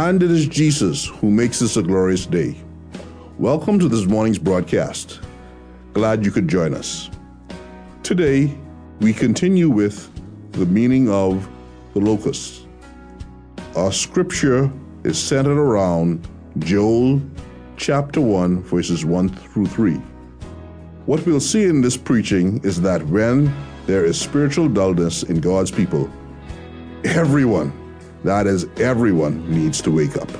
And it is Jesus who makes this a glorious day. Welcome to this morning's broadcast. Glad you could join us. Today, we continue with the meaning of the locust. Our scripture is centered around Joel chapter 1, verses 1 through 3. What we'll see in this preaching is that when there is spiritual dullness in God's people, everyone, that is, everyone, needs to wake up.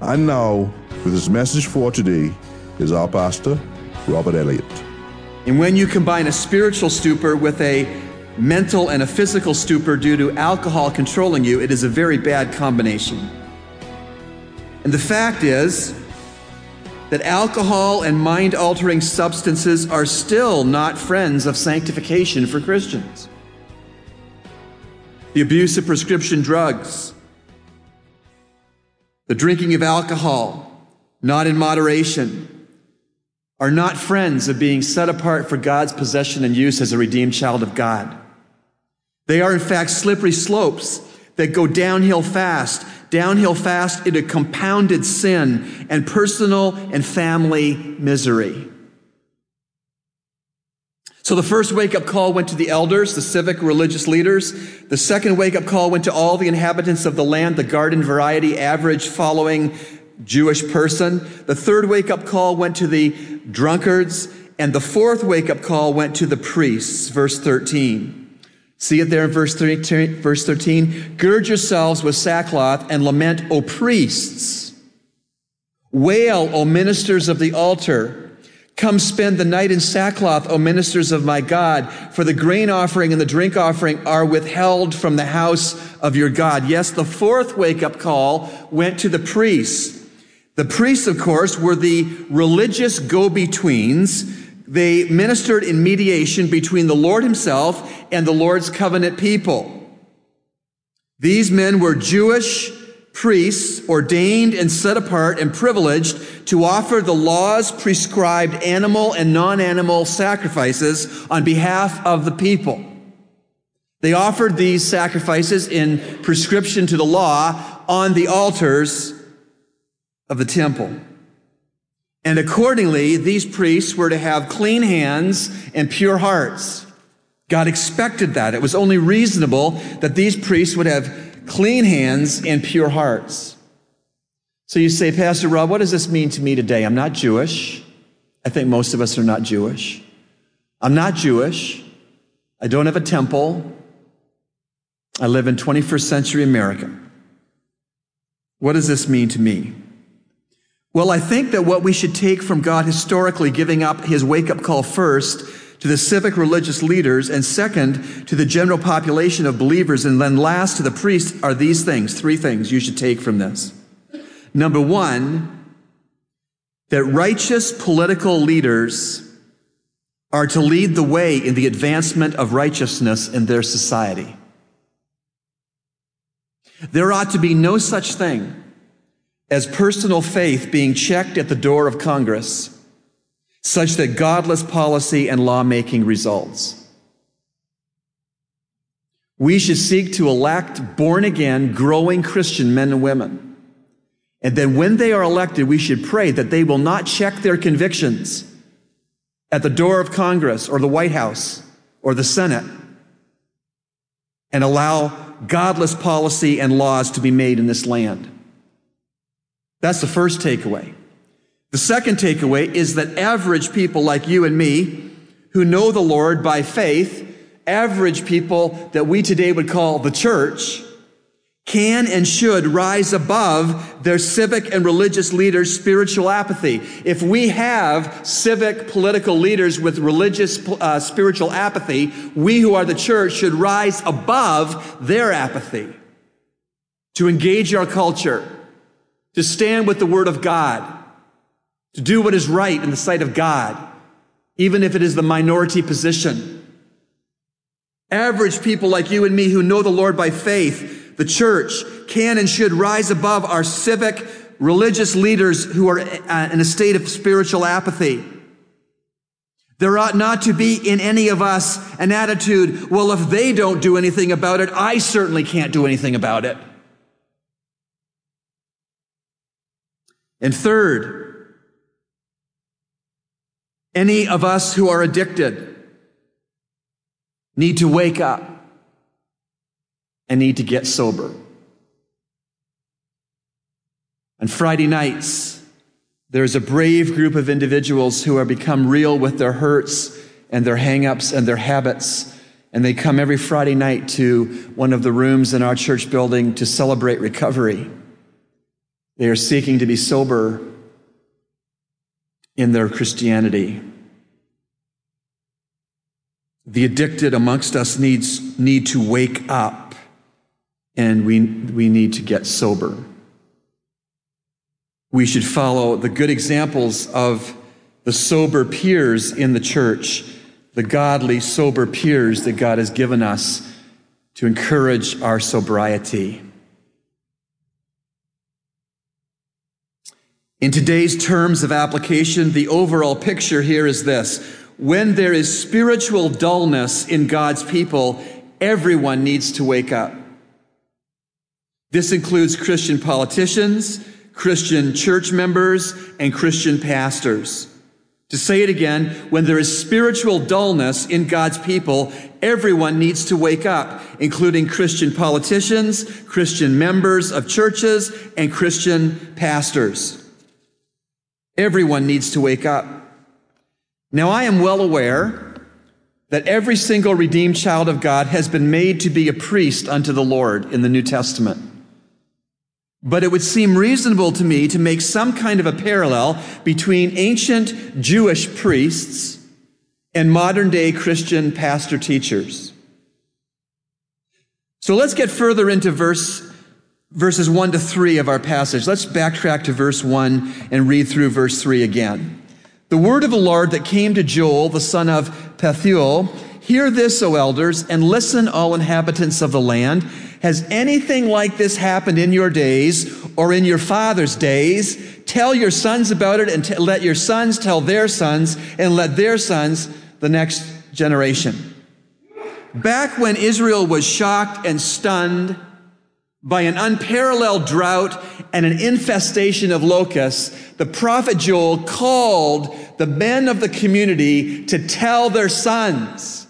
And now, with his message for today, is our pastor, Robert Elliott. And when you combine a spiritual stupor with a mental and a physical stupor due to alcohol controlling you, it is a very bad combination. And the fact is that alcohol and mind altering substances are still not friends of sanctification for Christians. The abuse of prescription drugs, the drinking of alcohol, not in moderation, are not friends of being set apart for God's possession and use as a redeemed child of God. They are, in fact, slippery slopes that go downhill fast, downhill fast into compounded sin and personal and family misery. So the first wake up call went to the elders, the civic religious leaders. The second wake up call went to all the inhabitants of the land, the garden variety, average following Jewish person. The third wake up call went to the drunkards. And the fourth wake up call went to the priests, verse 13. See it there in verse 13, verse 13. Gird yourselves with sackcloth and lament, O priests. Wail, O ministers of the altar. Come spend the night in sackcloth, O ministers of my God, for the grain offering and the drink offering are withheld from the house of your God. Yes, the fourth wake up call went to the priests. The priests, of course, were the religious go betweens. They ministered in mediation between the Lord himself and the Lord's covenant people. These men were Jewish priests ordained and set apart and privileged to offer the laws prescribed animal and non animal sacrifices on behalf of the people. They offered these sacrifices in prescription to the law on the altars of the temple. And accordingly, these priests were to have clean hands and pure hearts. God expected that. It was only reasonable that these priests would have clean hands and pure hearts. So you say, Pastor Rob, what does this mean to me today? I'm not Jewish. I think most of us are not Jewish. I'm not Jewish. I don't have a temple. I live in 21st century America. What does this mean to me? Well, I think that what we should take from God historically giving up his wake up call first to the civic religious leaders and second to the general population of believers and then last to the priests are these things, three things you should take from this. Number one, that righteous political leaders are to lead the way in the advancement of righteousness in their society. There ought to be no such thing as personal faith being checked at the door of Congress, such that godless policy and lawmaking results. We should seek to elect born again, growing Christian men and women. And then when they are elected, we should pray that they will not check their convictions at the door of Congress or the White House or the Senate and allow godless policy and laws to be made in this land. That's the first takeaway. The second takeaway is that average people like you and me, who know the Lord by faith, average people that we today would call the church, can and should rise above their civic and religious leaders' spiritual apathy. If we have civic political leaders with religious uh, spiritual apathy, we who are the church should rise above their apathy to engage our culture to stand with the Word of God, to do what is right in the sight of God, even if it is the minority position. Average people like you and me who know the Lord by faith, the church, can and should rise above our civic, religious leaders who are uh, in a state of spiritual apathy. There ought not to be in any of us an attitude, well, if they don't do anything about it, I certainly can't do anything about it. And third, any of us who are addicted need to wake up and need to get sober. On Friday nights, there's a brave group of individuals who have become real with their hurts and their hangups and their habits. And they come every Friday night to one of the rooms in our church building to celebrate recovery. They are seeking to be sober in their Christianity. The addicted amongst us needs, need to wake up and we, we need to get sober. We should follow the good examples of the sober peers in the church, the godly, sober peers that God has given us to encourage our sobriety. In today's terms of application, the overall picture here is this. When there is spiritual dullness in God's people, everyone needs to wake up. This includes Christian politicians, Christian church members, and Christian pastors. To say it again, when there is spiritual dullness in God's people, everyone needs to wake up, including Christian politicians, Christian members of churches, and Christian pastors. Everyone needs to wake up. Now, I am well aware that every single redeemed child of God has been made to be a priest unto the Lord in the New Testament. But it would seem reasonable to me to make some kind of a parallel between ancient Jewish priests and modern day Christian pastor teachers. So let's get further into verse, verses 1 to 3 of our passage. Let's backtrack to verse 1 and read through verse 3 again. The word of the Lord that came to Joel, the son of Pethuel, Hear this, O elders, and listen, all inhabitants of the land. Has anything like this happened in your days or in your father's days? Tell your sons about it and t- let your sons tell their sons and let their sons the next generation. Back when Israel was shocked and stunned by an unparalleled drought and an infestation of locusts, the prophet Joel called the men of the community to tell their sons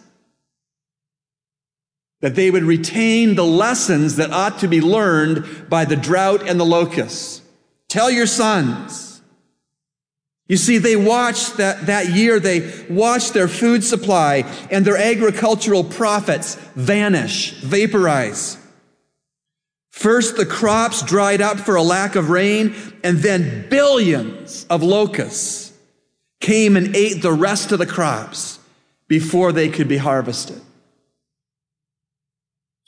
that they would retain the lessons that ought to be learned by the drought and the locusts. Tell your sons. You see, they watched that, that year, they watched their food supply and their agricultural profits vanish, vaporize. First, the crops dried up for a lack of rain, and then billions of locusts came and ate the rest of the crops before they could be harvested.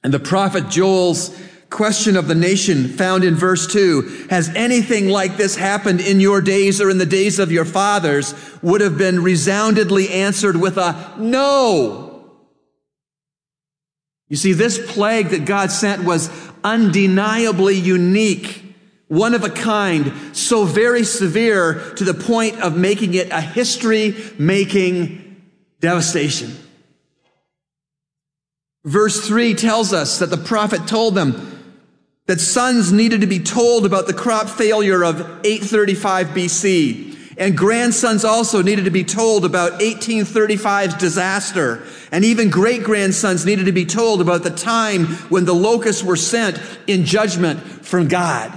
And the prophet Joel's question of the nation found in verse 2 Has anything like this happened in your days or in the days of your fathers? would have been resoundingly answered with a no. You see, this plague that God sent was undeniably unique, one of a kind, so very severe to the point of making it a history making devastation. Verse 3 tells us that the prophet told them that sons needed to be told about the crop failure of 835 BC. And grandsons also needed to be told about 1835's disaster. And even great grandsons needed to be told about the time when the locusts were sent in judgment from God.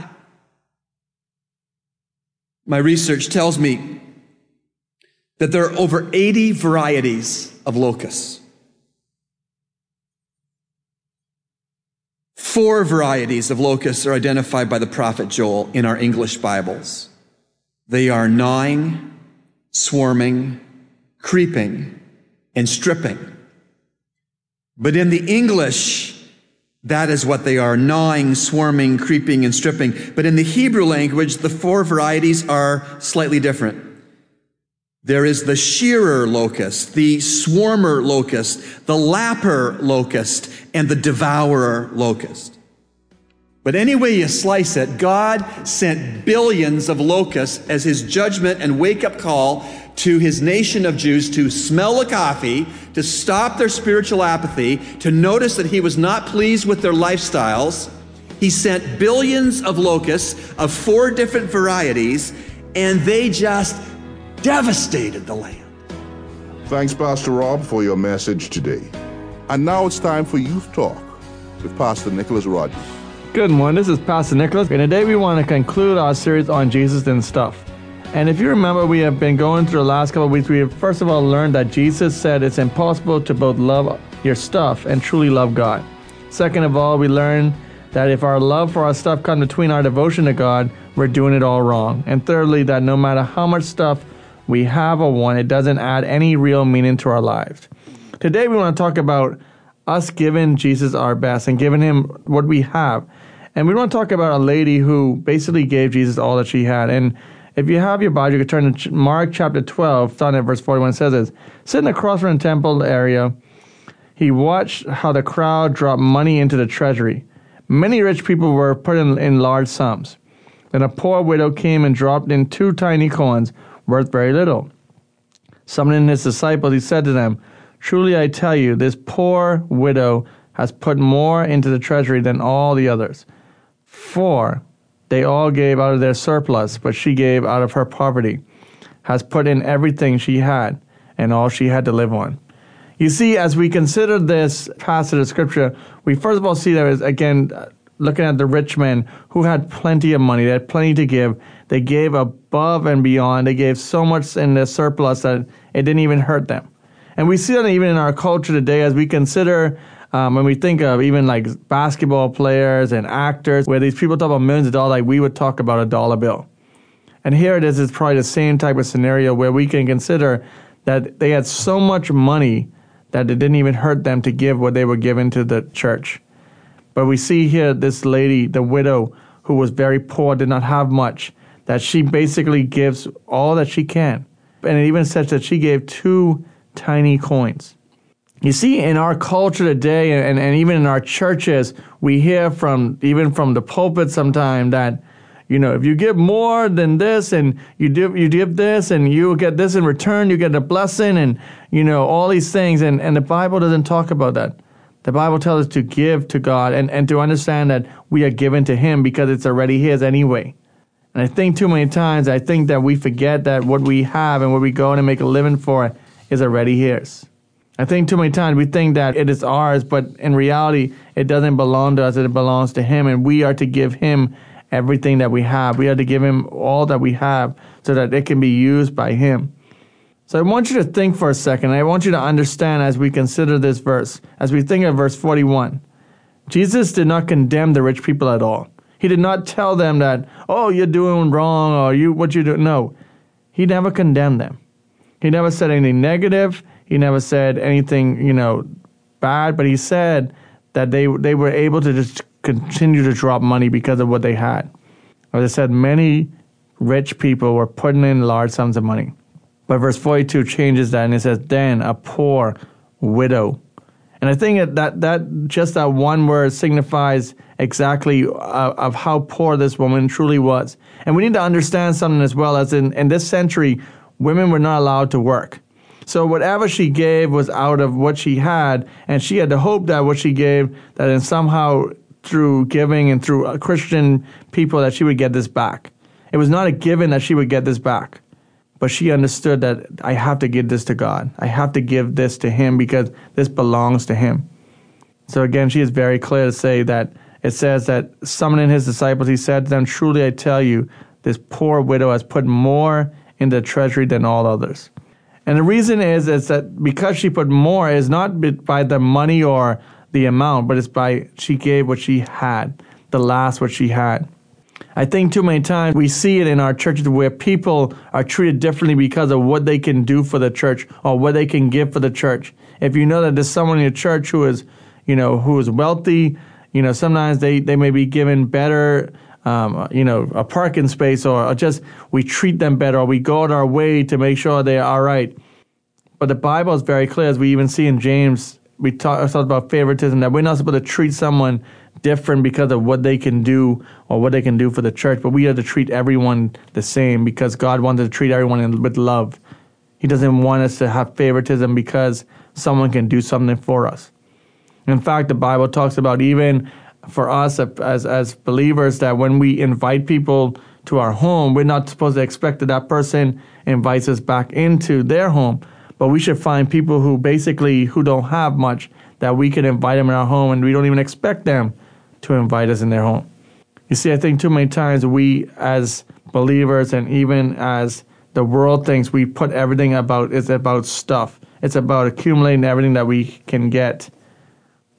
My research tells me that there are over 80 varieties of locusts. Four varieties of locusts are identified by the prophet Joel in our English Bibles. They are gnawing, swarming, creeping, and stripping. But in the English, that is what they are gnawing, swarming, creeping, and stripping. But in the Hebrew language, the four varieties are slightly different. There is the shearer locust, the swarmer locust, the lapper locust, and the devourer locust. But any way you slice it, God sent billions of locusts as his judgment and wake up call to his nation of Jews to smell the coffee, to stop their spiritual apathy, to notice that he was not pleased with their lifestyles, he sent billions of locusts of four different varieties, and they just devastated the land. Thanks, Pastor Rob, for your message today. And now it's time for Youth Talk with Pastor Nicholas Rogers. Good morning, this is Pastor Nicholas, and today we want to conclude our series on Jesus and stuff. And if you remember, we have been going through the last couple of weeks. We have first of all learned that Jesus said it's impossible to both love your stuff and truly love God. Second of all, we learned that if our love for our stuff comes between our devotion to God, we're doing it all wrong. And thirdly, that no matter how much stuff we have or want, it doesn't add any real meaning to our lives. Today, we want to talk about us giving Jesus our best and giving him what we have. And we want to talk about a lady who basically gave Jesus all that she had. And if you have your Bible, you can turn to Mark chapter 12, starting at verse 41. It says this Sitting across from the temple area, he watched how the crowd dropped money into the treasury. Many rich people were put in, in large sums. Then a poor widow came and dropped in two tiny coins worth very little. Summoning his disciples, he said to them, Truly I tell you, this poor widow has put more into the treasury than all the others. For they all gave out of their surplus, but she gave out of her poverty, has put in everything she had, and all she had to live on. You see, as we consider this passage of scripture, we first of all see that as, again, looking at the rich men who had plenty of money, they had plenty to give. They gave above and beyond. They gave so much in their surplus that it didn't even hurt them. And we see that even in our culture today as we consider um, when we think of even like basketball players and actors, where these people talk about millions of dollars, like we would talk about a dollar bill. And here it is, it's probably the same type of scenario where we can consider that they had so much money that it didn't even hurt them to give what they were given to the church. But we see here this lady, the widow, who was very poor, did not have much, that she basically gives all that she can. And it even says that she gave two tiny coins. You see, in our culture today, and, and even in our churches, we hear from, even from the pulpit sometimes that, you know, if you give more than this and you give, you give this and you get this in return, you get a blessing and, you know, all these things. And, and the Bible doesn't talk about that. The Bible tells us to give to God and, and to understand that we are given to Him because it's already His anyway. And I think too many times, I think that we forget that what we have and what we go and make a living for is already His. I think too many times we think that it is ours, but in reality, it doesn't belong to us. It belongs to Him, and we are to give Him everything that we have. We are to give Him all that we have so that it can be used by Him. So I want you to think for a second. I want you to understand as we consider this verse, as we think of verse 41. Jesus did not condemn the rich people at all. He did not tell them that, oh, you're doing wrong or you what you do. No. He never condemned them. He never said anything negative. He never said anything, you know, bad, but he said that they they were able to just continue to drop money because of what they had. As I said, many rich people were putting in large sums of money. But verse 42 changes that and it says, then a poor widow. And I think that, that, just that one word signifies exactly uh, of how poor this woman truly was. And we need to understand something as well as in, in this century, women were not allowed to work. So whatever she gave was out of what she had, and she had to hope that what she gave, that in somehow through giving and through uh, Christian people, that she would get this back. It was not a given that she would get this back, but she understood that I have to give this to God. I have to give this to Him because this belongs to Him. So again, she is very clear to say that it says that summoning his disciples, he said to them, Truly I tell you, this poor widow has put more in the treasury than all others. And the reason is, is that because she put more is not by the money or the amount, but it's by she gave what she had, the last what she had. I think too many times we see it in our churches where people are treated differently because of what they can do for the church or what they can give for the church. If you know that there's someone in your church who is, you know, who is wealthy, you know, sometimes they, they may be given better um, you know, a parking space or just we treat them better or we go out our way to make sure they're all right. But the Bible is very clear, as we even see in James, we talk, talk about favoritism, that we're not supposed to treat someone different because of what they can do or what they can do for the church, but we are to treat everyone the same because God wanted to treat everyone with love. He doesn't want us to have favoritism because someone can do something for us. In fact, the Bible talks about even for us as as believers that when we invite people to our home, we're not supposed to expect that that person invites us back into their home, but we should find people who basically who don't have much that we can invite them in our home and we don't even expect them to invite us in their home. You see, I think too many times we as believers and even as the world thinks we put everything about it's about stuff. It's about accumulating everything that we can get.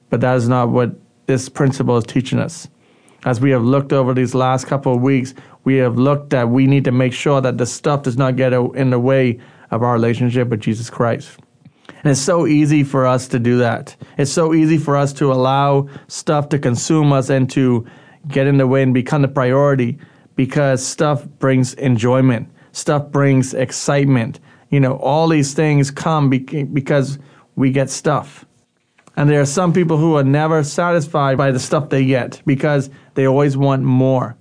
But that is not what this principle is teaching us. As we have looked over these last couple of weeks, we have looked at we need to make sure that the stuff does not get in the way of our relationship with Jesus Christ. And it's so easy for us to do that. It's so easy for us to allow stuff to consume us and to get in the way and become the priority because stuff brings enjoyment, stuff brings excitement. You know, all these things come because we get stuff. And there are some people who are never satisfied by the stuff they get because they always want more.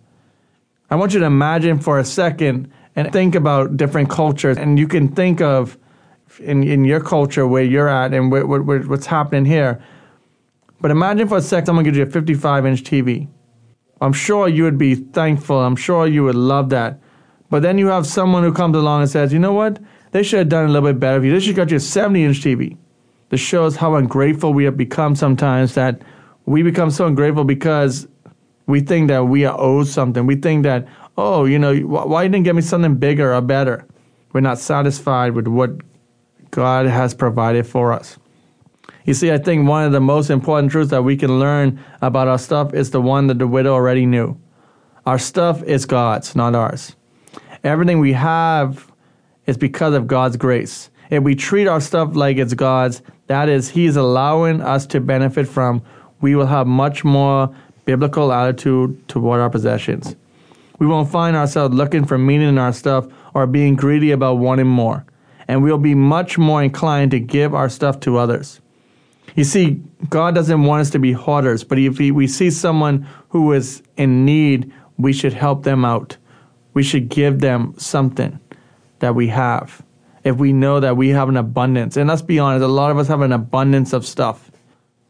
I want you to imagine for a second and think about different cultures. And you can think of in, in your culture where you're at and where, where, what's happening here. But imagine for a second someone gives you a 55 inch TV. I'm sure you would be thankful. I'm sure you would love that. But then you have someone who comes along and says, you know what? They should have done a little bit better for you. They should have got you a 70 inch TV. This shows how ungrateful we have become sometimes that we become so ungrateful because we think that we are owed something. We think that, oh, you know, why you didn't get me something bigger or better? We're not satisfied with what God has provided for us. You see, I think one of the most important truths that we can learn about our stuff is the one that the widow already knew. Our stuff is God's, not ours. Everything we have is because of God's grace. If we treat our stuff like it's God's, that is, He is allowing us to benefit from, we will have much more biblical attitude toward our possessions. We won't find ourselves looking for meaning in our stuff or being greedy about wanting more. And we'll be much more inclined to give our stuff to others. You see, God doesn't want us to be hoarders, but if we see someone who is in need, we should help them out. We should give them something that we have. If we know that we have an abundance, and let's be honest, a lot of us have an abundance of stuff.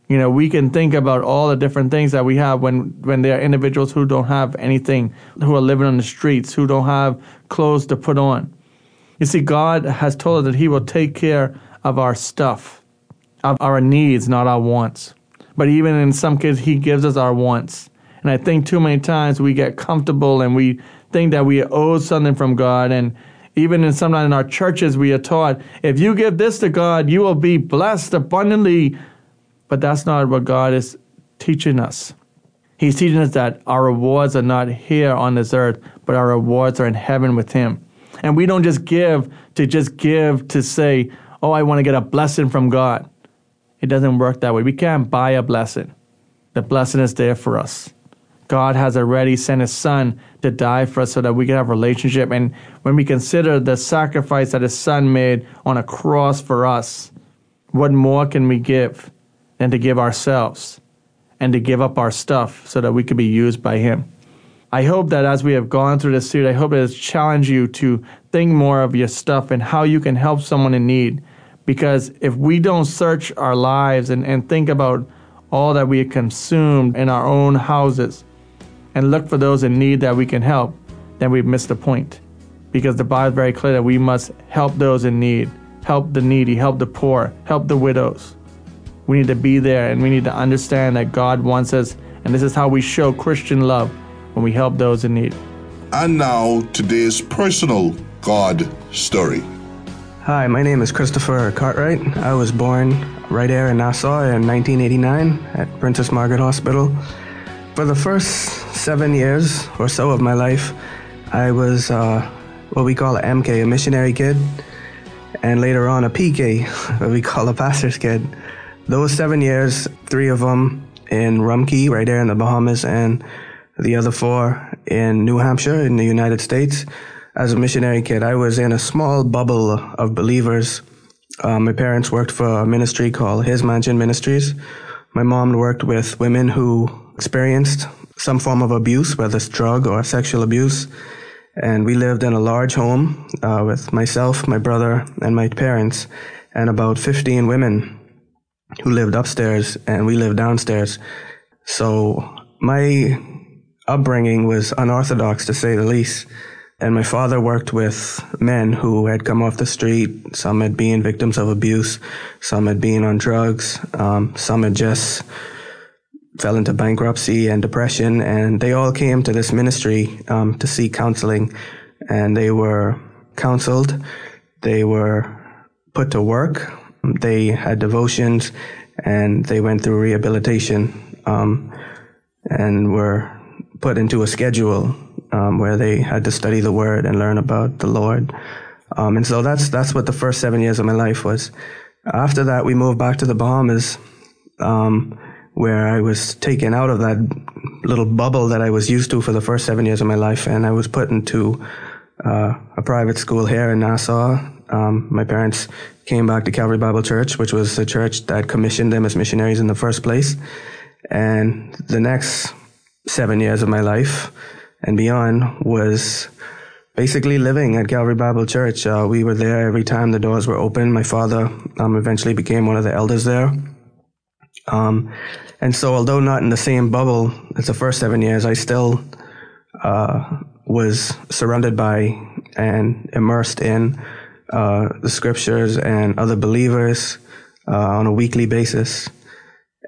You know, we can think about all the different things that we have when, when there are individuals who don't have anything, who are living on the streets, who don't have clothes to put on. You see, God has told us that He will take care of our stuff of our needs, not our wants. But even in some cases, He gives us our wants. And I think too many times we get comfortable and we think that we owe something from God. And even in sometimes in our churches, we are taught if you give this to God, you will be blessed abundantly. But that's not what God is teaching us. He's teaching us that our rewards are not here on this earth, but our rewards are in heaven with Him. And we don't just give to just give to say, oh, I want to get a blessing from God. It doesn't work that way. We can't buy a blessing. The blessing is there for us. God has already sent His Son to die for us so that we can have relationship. And when we consider the sacrifice that His Son made on a cross for us, what more can we give than to give ourselves and to give up our stuff so that we could be used by Him? I hope that as we have gone through this series, I hope it has challenged you to think more of your stuff and how you can help someone in need because if we don't search our lives and, and think about all that we consumed in our own houses and look for those in need that we can help, then we've missed the point. Because the Bible is very clear that we must help those in need, help the needy, help the poor, help the widows. We need to be there and we need to understand that God wants us, and this is how we show Christian love when we help those in need. And now, today's personal God story. Hi, my name is Christopher Cartwright. I was born right here in Nassau in 1989 at Princess Margaret Hospital. For the first seven years or so of my life, I was uh, what we call a MK, a missionary kid, and later on a PK, what we call a pastor's kid. Those seven years, three of them in Rum Cay, right there in the Bahamas, and the other four in New Hampshire in the United States as a missionary kid, I was in a small bubble of believers. Uh, my parents worked for a ministry called His Mansion Ministries. My mom worked with women who experienced some form of abuse, whether it's drug or sexual abuse. And we lived in a large home uh, with myself, my brother, and my parents, and about 15 women who lived upstairs, and we lived downstairs. So my upbringing was unorthodox to say the least. And my father worked with men who had come off the street. Some had been victims of abuse. Some had been on drugs. Um, some had just fell into bankruptcy and depression. And they all came to this ministry um, to seek counseling. And they were counseled. They were put to work. They had devotions and they went through rehabilitation um, and were put into a schedule um, where they had to study the Word and learn about the Lord. Um, and so that's that's what the first seven years of my life was. After that, we moved back to the Bahamas, um, where I was taken out of that little bubble that I was used to for the first seven years of my life, and I was put into uh, a private school here in Nassau. Um, my parents came back to Calvary Bible Church, which was a church that commissioned them as missionaries in the first place. And the next seven years of my life and beyond was basically living at Calvary Bible Church. Uh, we were there every time the doors were open. My father um, eventually became one of the elders there. Um, and so, although not in the same bubble as the first seven years, I still uh, was surrounded by and immersed in uh, the scriptures and other believers uh, on a weekly basis.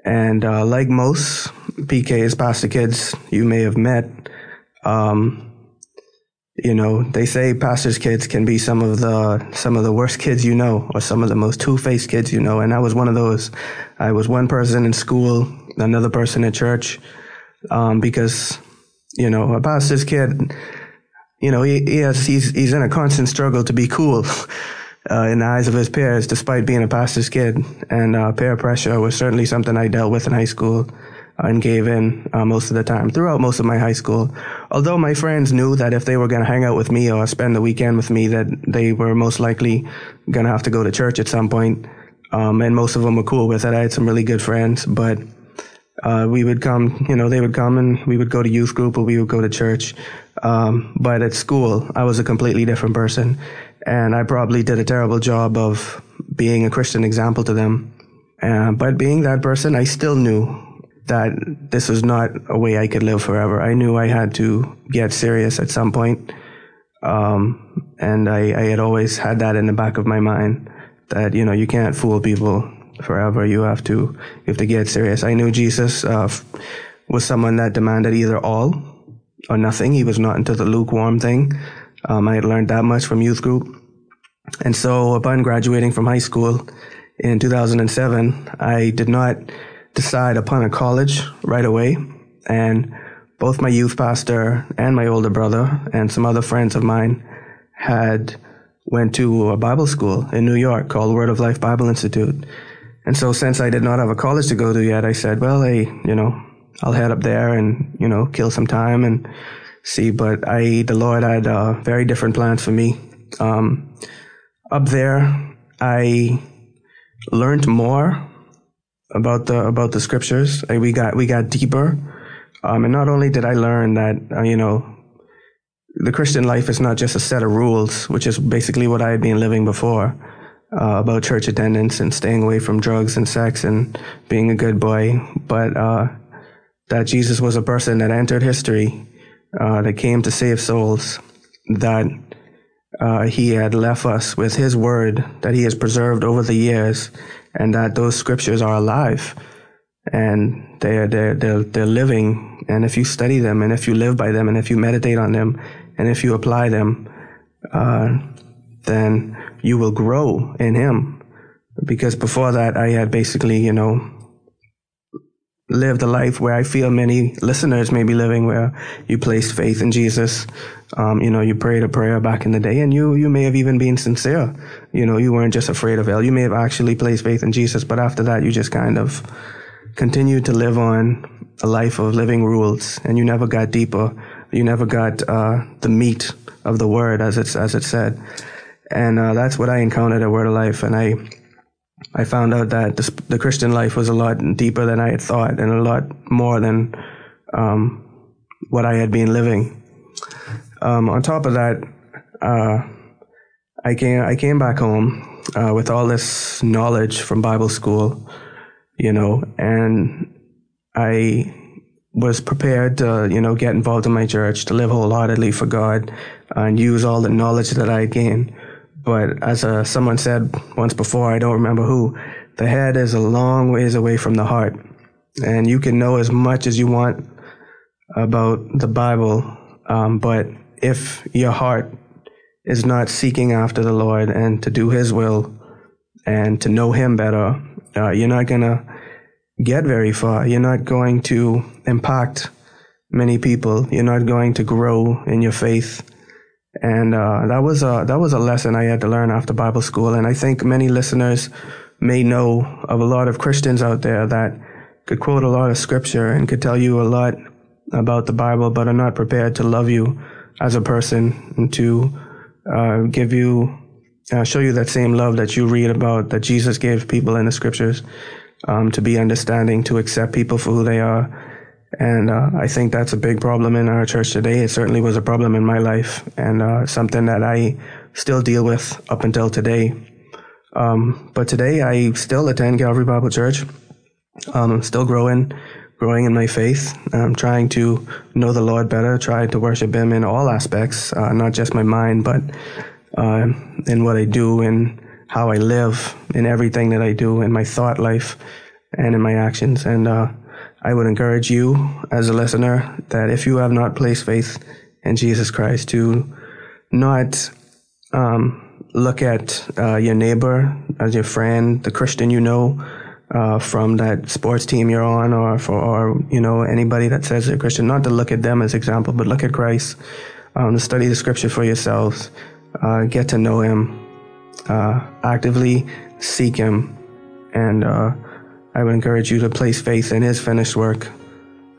And uh, like most PKs, pastor kids you may have met, um, you know, they say pastors' kids can be some of the some of the worst kids you know, or some of the most two-faced kids you know. And I was one of those. I was one person in school, another person at church, um, because you know, a pastor's kid, you know, he, he has he's he's in a constant struggle to be cool. Uh, in the eyes of his peers, despite being a pastor's kid. And uh, peer pressure was certainly something I dealt with in high school and gave in uh, most of the time throughout most of my high school. Although my friends knew that if they were going to hang out with me or spend the weekend with me, that they were most likely going to have to go to church at some point. Um, and most of them were cool with it. I had some really good friends, but uh, we would come, you know, they would come and we would go to youth group or we would go to church. Um, but at school, I was a completely different person. And I probably did a terrible job of being a Christian example to them. Uh, but being that person, I still knew that this was not a way I could live forever. I knew I had to get serious at some point. Um, and I, I had always had that in the back of my mind that, you know, you can't fool people forever. You have to, you have to get serious. I knew Jesus, uh, was someone that demanded either all or nothing. He was not into the lukewarm thing. Um, I had learned that much from youth group. And so upon graduating from high school in 2007, I did not decide upon a college right away. And both my youth pastor and my older brother and some other friends of mine had went to a Bible school in New York called Word of Life Bible Institute. And so since I did not have a college to go to yet, I said, well, hey, you know, I'll head up there and, you know, kill some time and see. But I, the Lord had uh, very different plans for me. Um, up there, I learned more about the about the scriptures. we got we got deeper, um, and not only did I learn that uh, you know the Christian life is not just a set of rules, which is basically what I had been living before uh, about church attendance and staying away from drugs and sex and being a good boy, but uh, that Jesus was a person that entered history, uh, that came to save souls, that uh, he had left us with his word that he has preserved over the years and that those scriptures are alive and they're, they're, they're, they're living. And if you study them and if you live by them and if you meditate on them and if you apply them, uh, then you will grow in him. Because before that, I had basically, you know, lived a life where I feel many listeners may be living, where you placed faith in Jesus. Um, you know, you prayed a prayer back in the day, and you you may have even been sincere. You know, you weren't just afraid of hell. You may have actually placed faith in Jesus, but after that, you just kind of continued to live on a life of living rules, and you never got deeper. You never got uh, the meat of the word, as it's as it said, and uh, that's what I encountered at Word of Life, and I I found out that the, the, Christian life was a lot deeper than I had thought and a lot more than um, what I had been living. Um, on top of that, uh, I came I came back home uh, with all this knowledge from Bible school, you know, and I was prepared to, you know, get involved in my church, to live wholeheartedly for God, and use all the knowledge that I had gained. But as uh, someone said once before, I don't remember who, the head is a long ways away from the heart. And you can know as much as you want about the Bible, um, but if your heart is not seeking after the Lord and to do His will and to know Him better, uh, you're not going to get very far. You're not going to impact many people. You're not going to grow in your faith. And uh, that was a that was a lesson I had to learn after Bible school. And I think many listeners may know of a lot of Christians out there that could quote a lot of scripture and could tell you a lot about the Bible, but are not prepared to love you as a person and to uh, give you uh, show you that same love that you read about that Jesus gave people in the scriptures um, to be understanding, to accept people for who they are. And uh, I think that's a big problem in our church today. It certainly was a problem in my life and uh, something that I still deal with up until today. Um, but today I still attend Calvary Bible Church. Um, I'm still growing, growing in my faith. I'm trying to know the Lord better, try to worship Him in all aspects, uh, not just my mind, but uh, in what I do and how I live in everything that I do in my thought life and in my actions. And uh, I would encourage you as a listener that if you have not placed faith in Jesus Christ, to not um, look at uh, your neighbor as your friend, the Christian you know. Uh, from that sports team you're on, or for, or you know anybody that says they're Christian, not to look at them as example, but look at Christ. Um, study the Scripture for yourselves, uh, get to know Him, uh, actively seek Him, and uh, I would encourage you to place faith in His finished work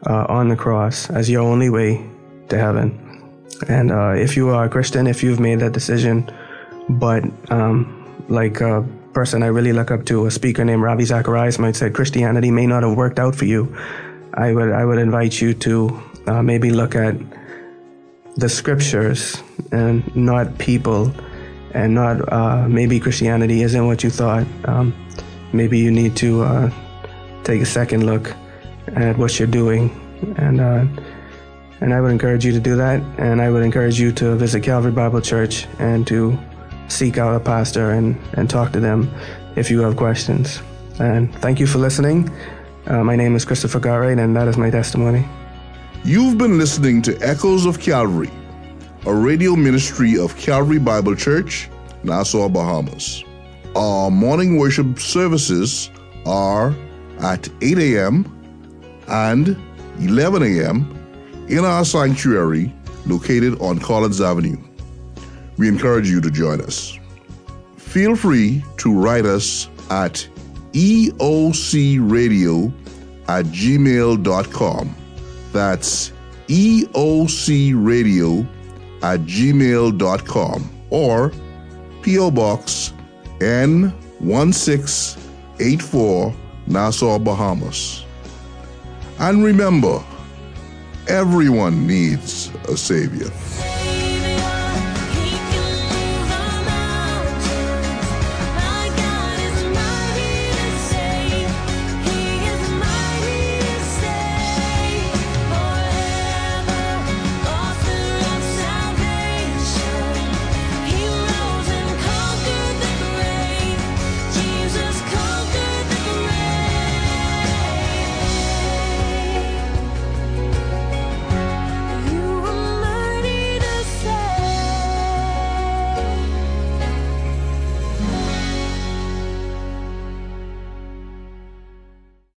uh, on the cross as your only way to heaven. And uh, if you are a Christian, if you've made that decision, but um, like a person I really look up to, a speaker named Ravi Zacharias might say, Christianity may not have worked out for you. I would I would invite you to uh, maybe look at the scriptures and not people and not uh, maybe Christianity isn't what you thought. Um, maybe you need to uh, take a second look at what you're doing, and uh, and I would encourage you to do that. And I would encourage you to visit Calvary Bible Church and to seek out a pastor and and talk to them if you have questions. And thank you for listening. Uh, my name is Christopher Cartwright, and that is my testimony. You've been listening to Echoes of Calvary a radio ministry of Calvary Bible Church, Nassau, Bahamas. Our morning worship services are at 8 a.m. and 11 a.m. in our sanctuary located on Collins Avenue. We encourage you to join us. Feel free to write us at eocradio at gmail.com. That's eocradio at gmail.com or P.O. Box N1684 Nassau, Bahamas. And remember, everyone needs a Savior.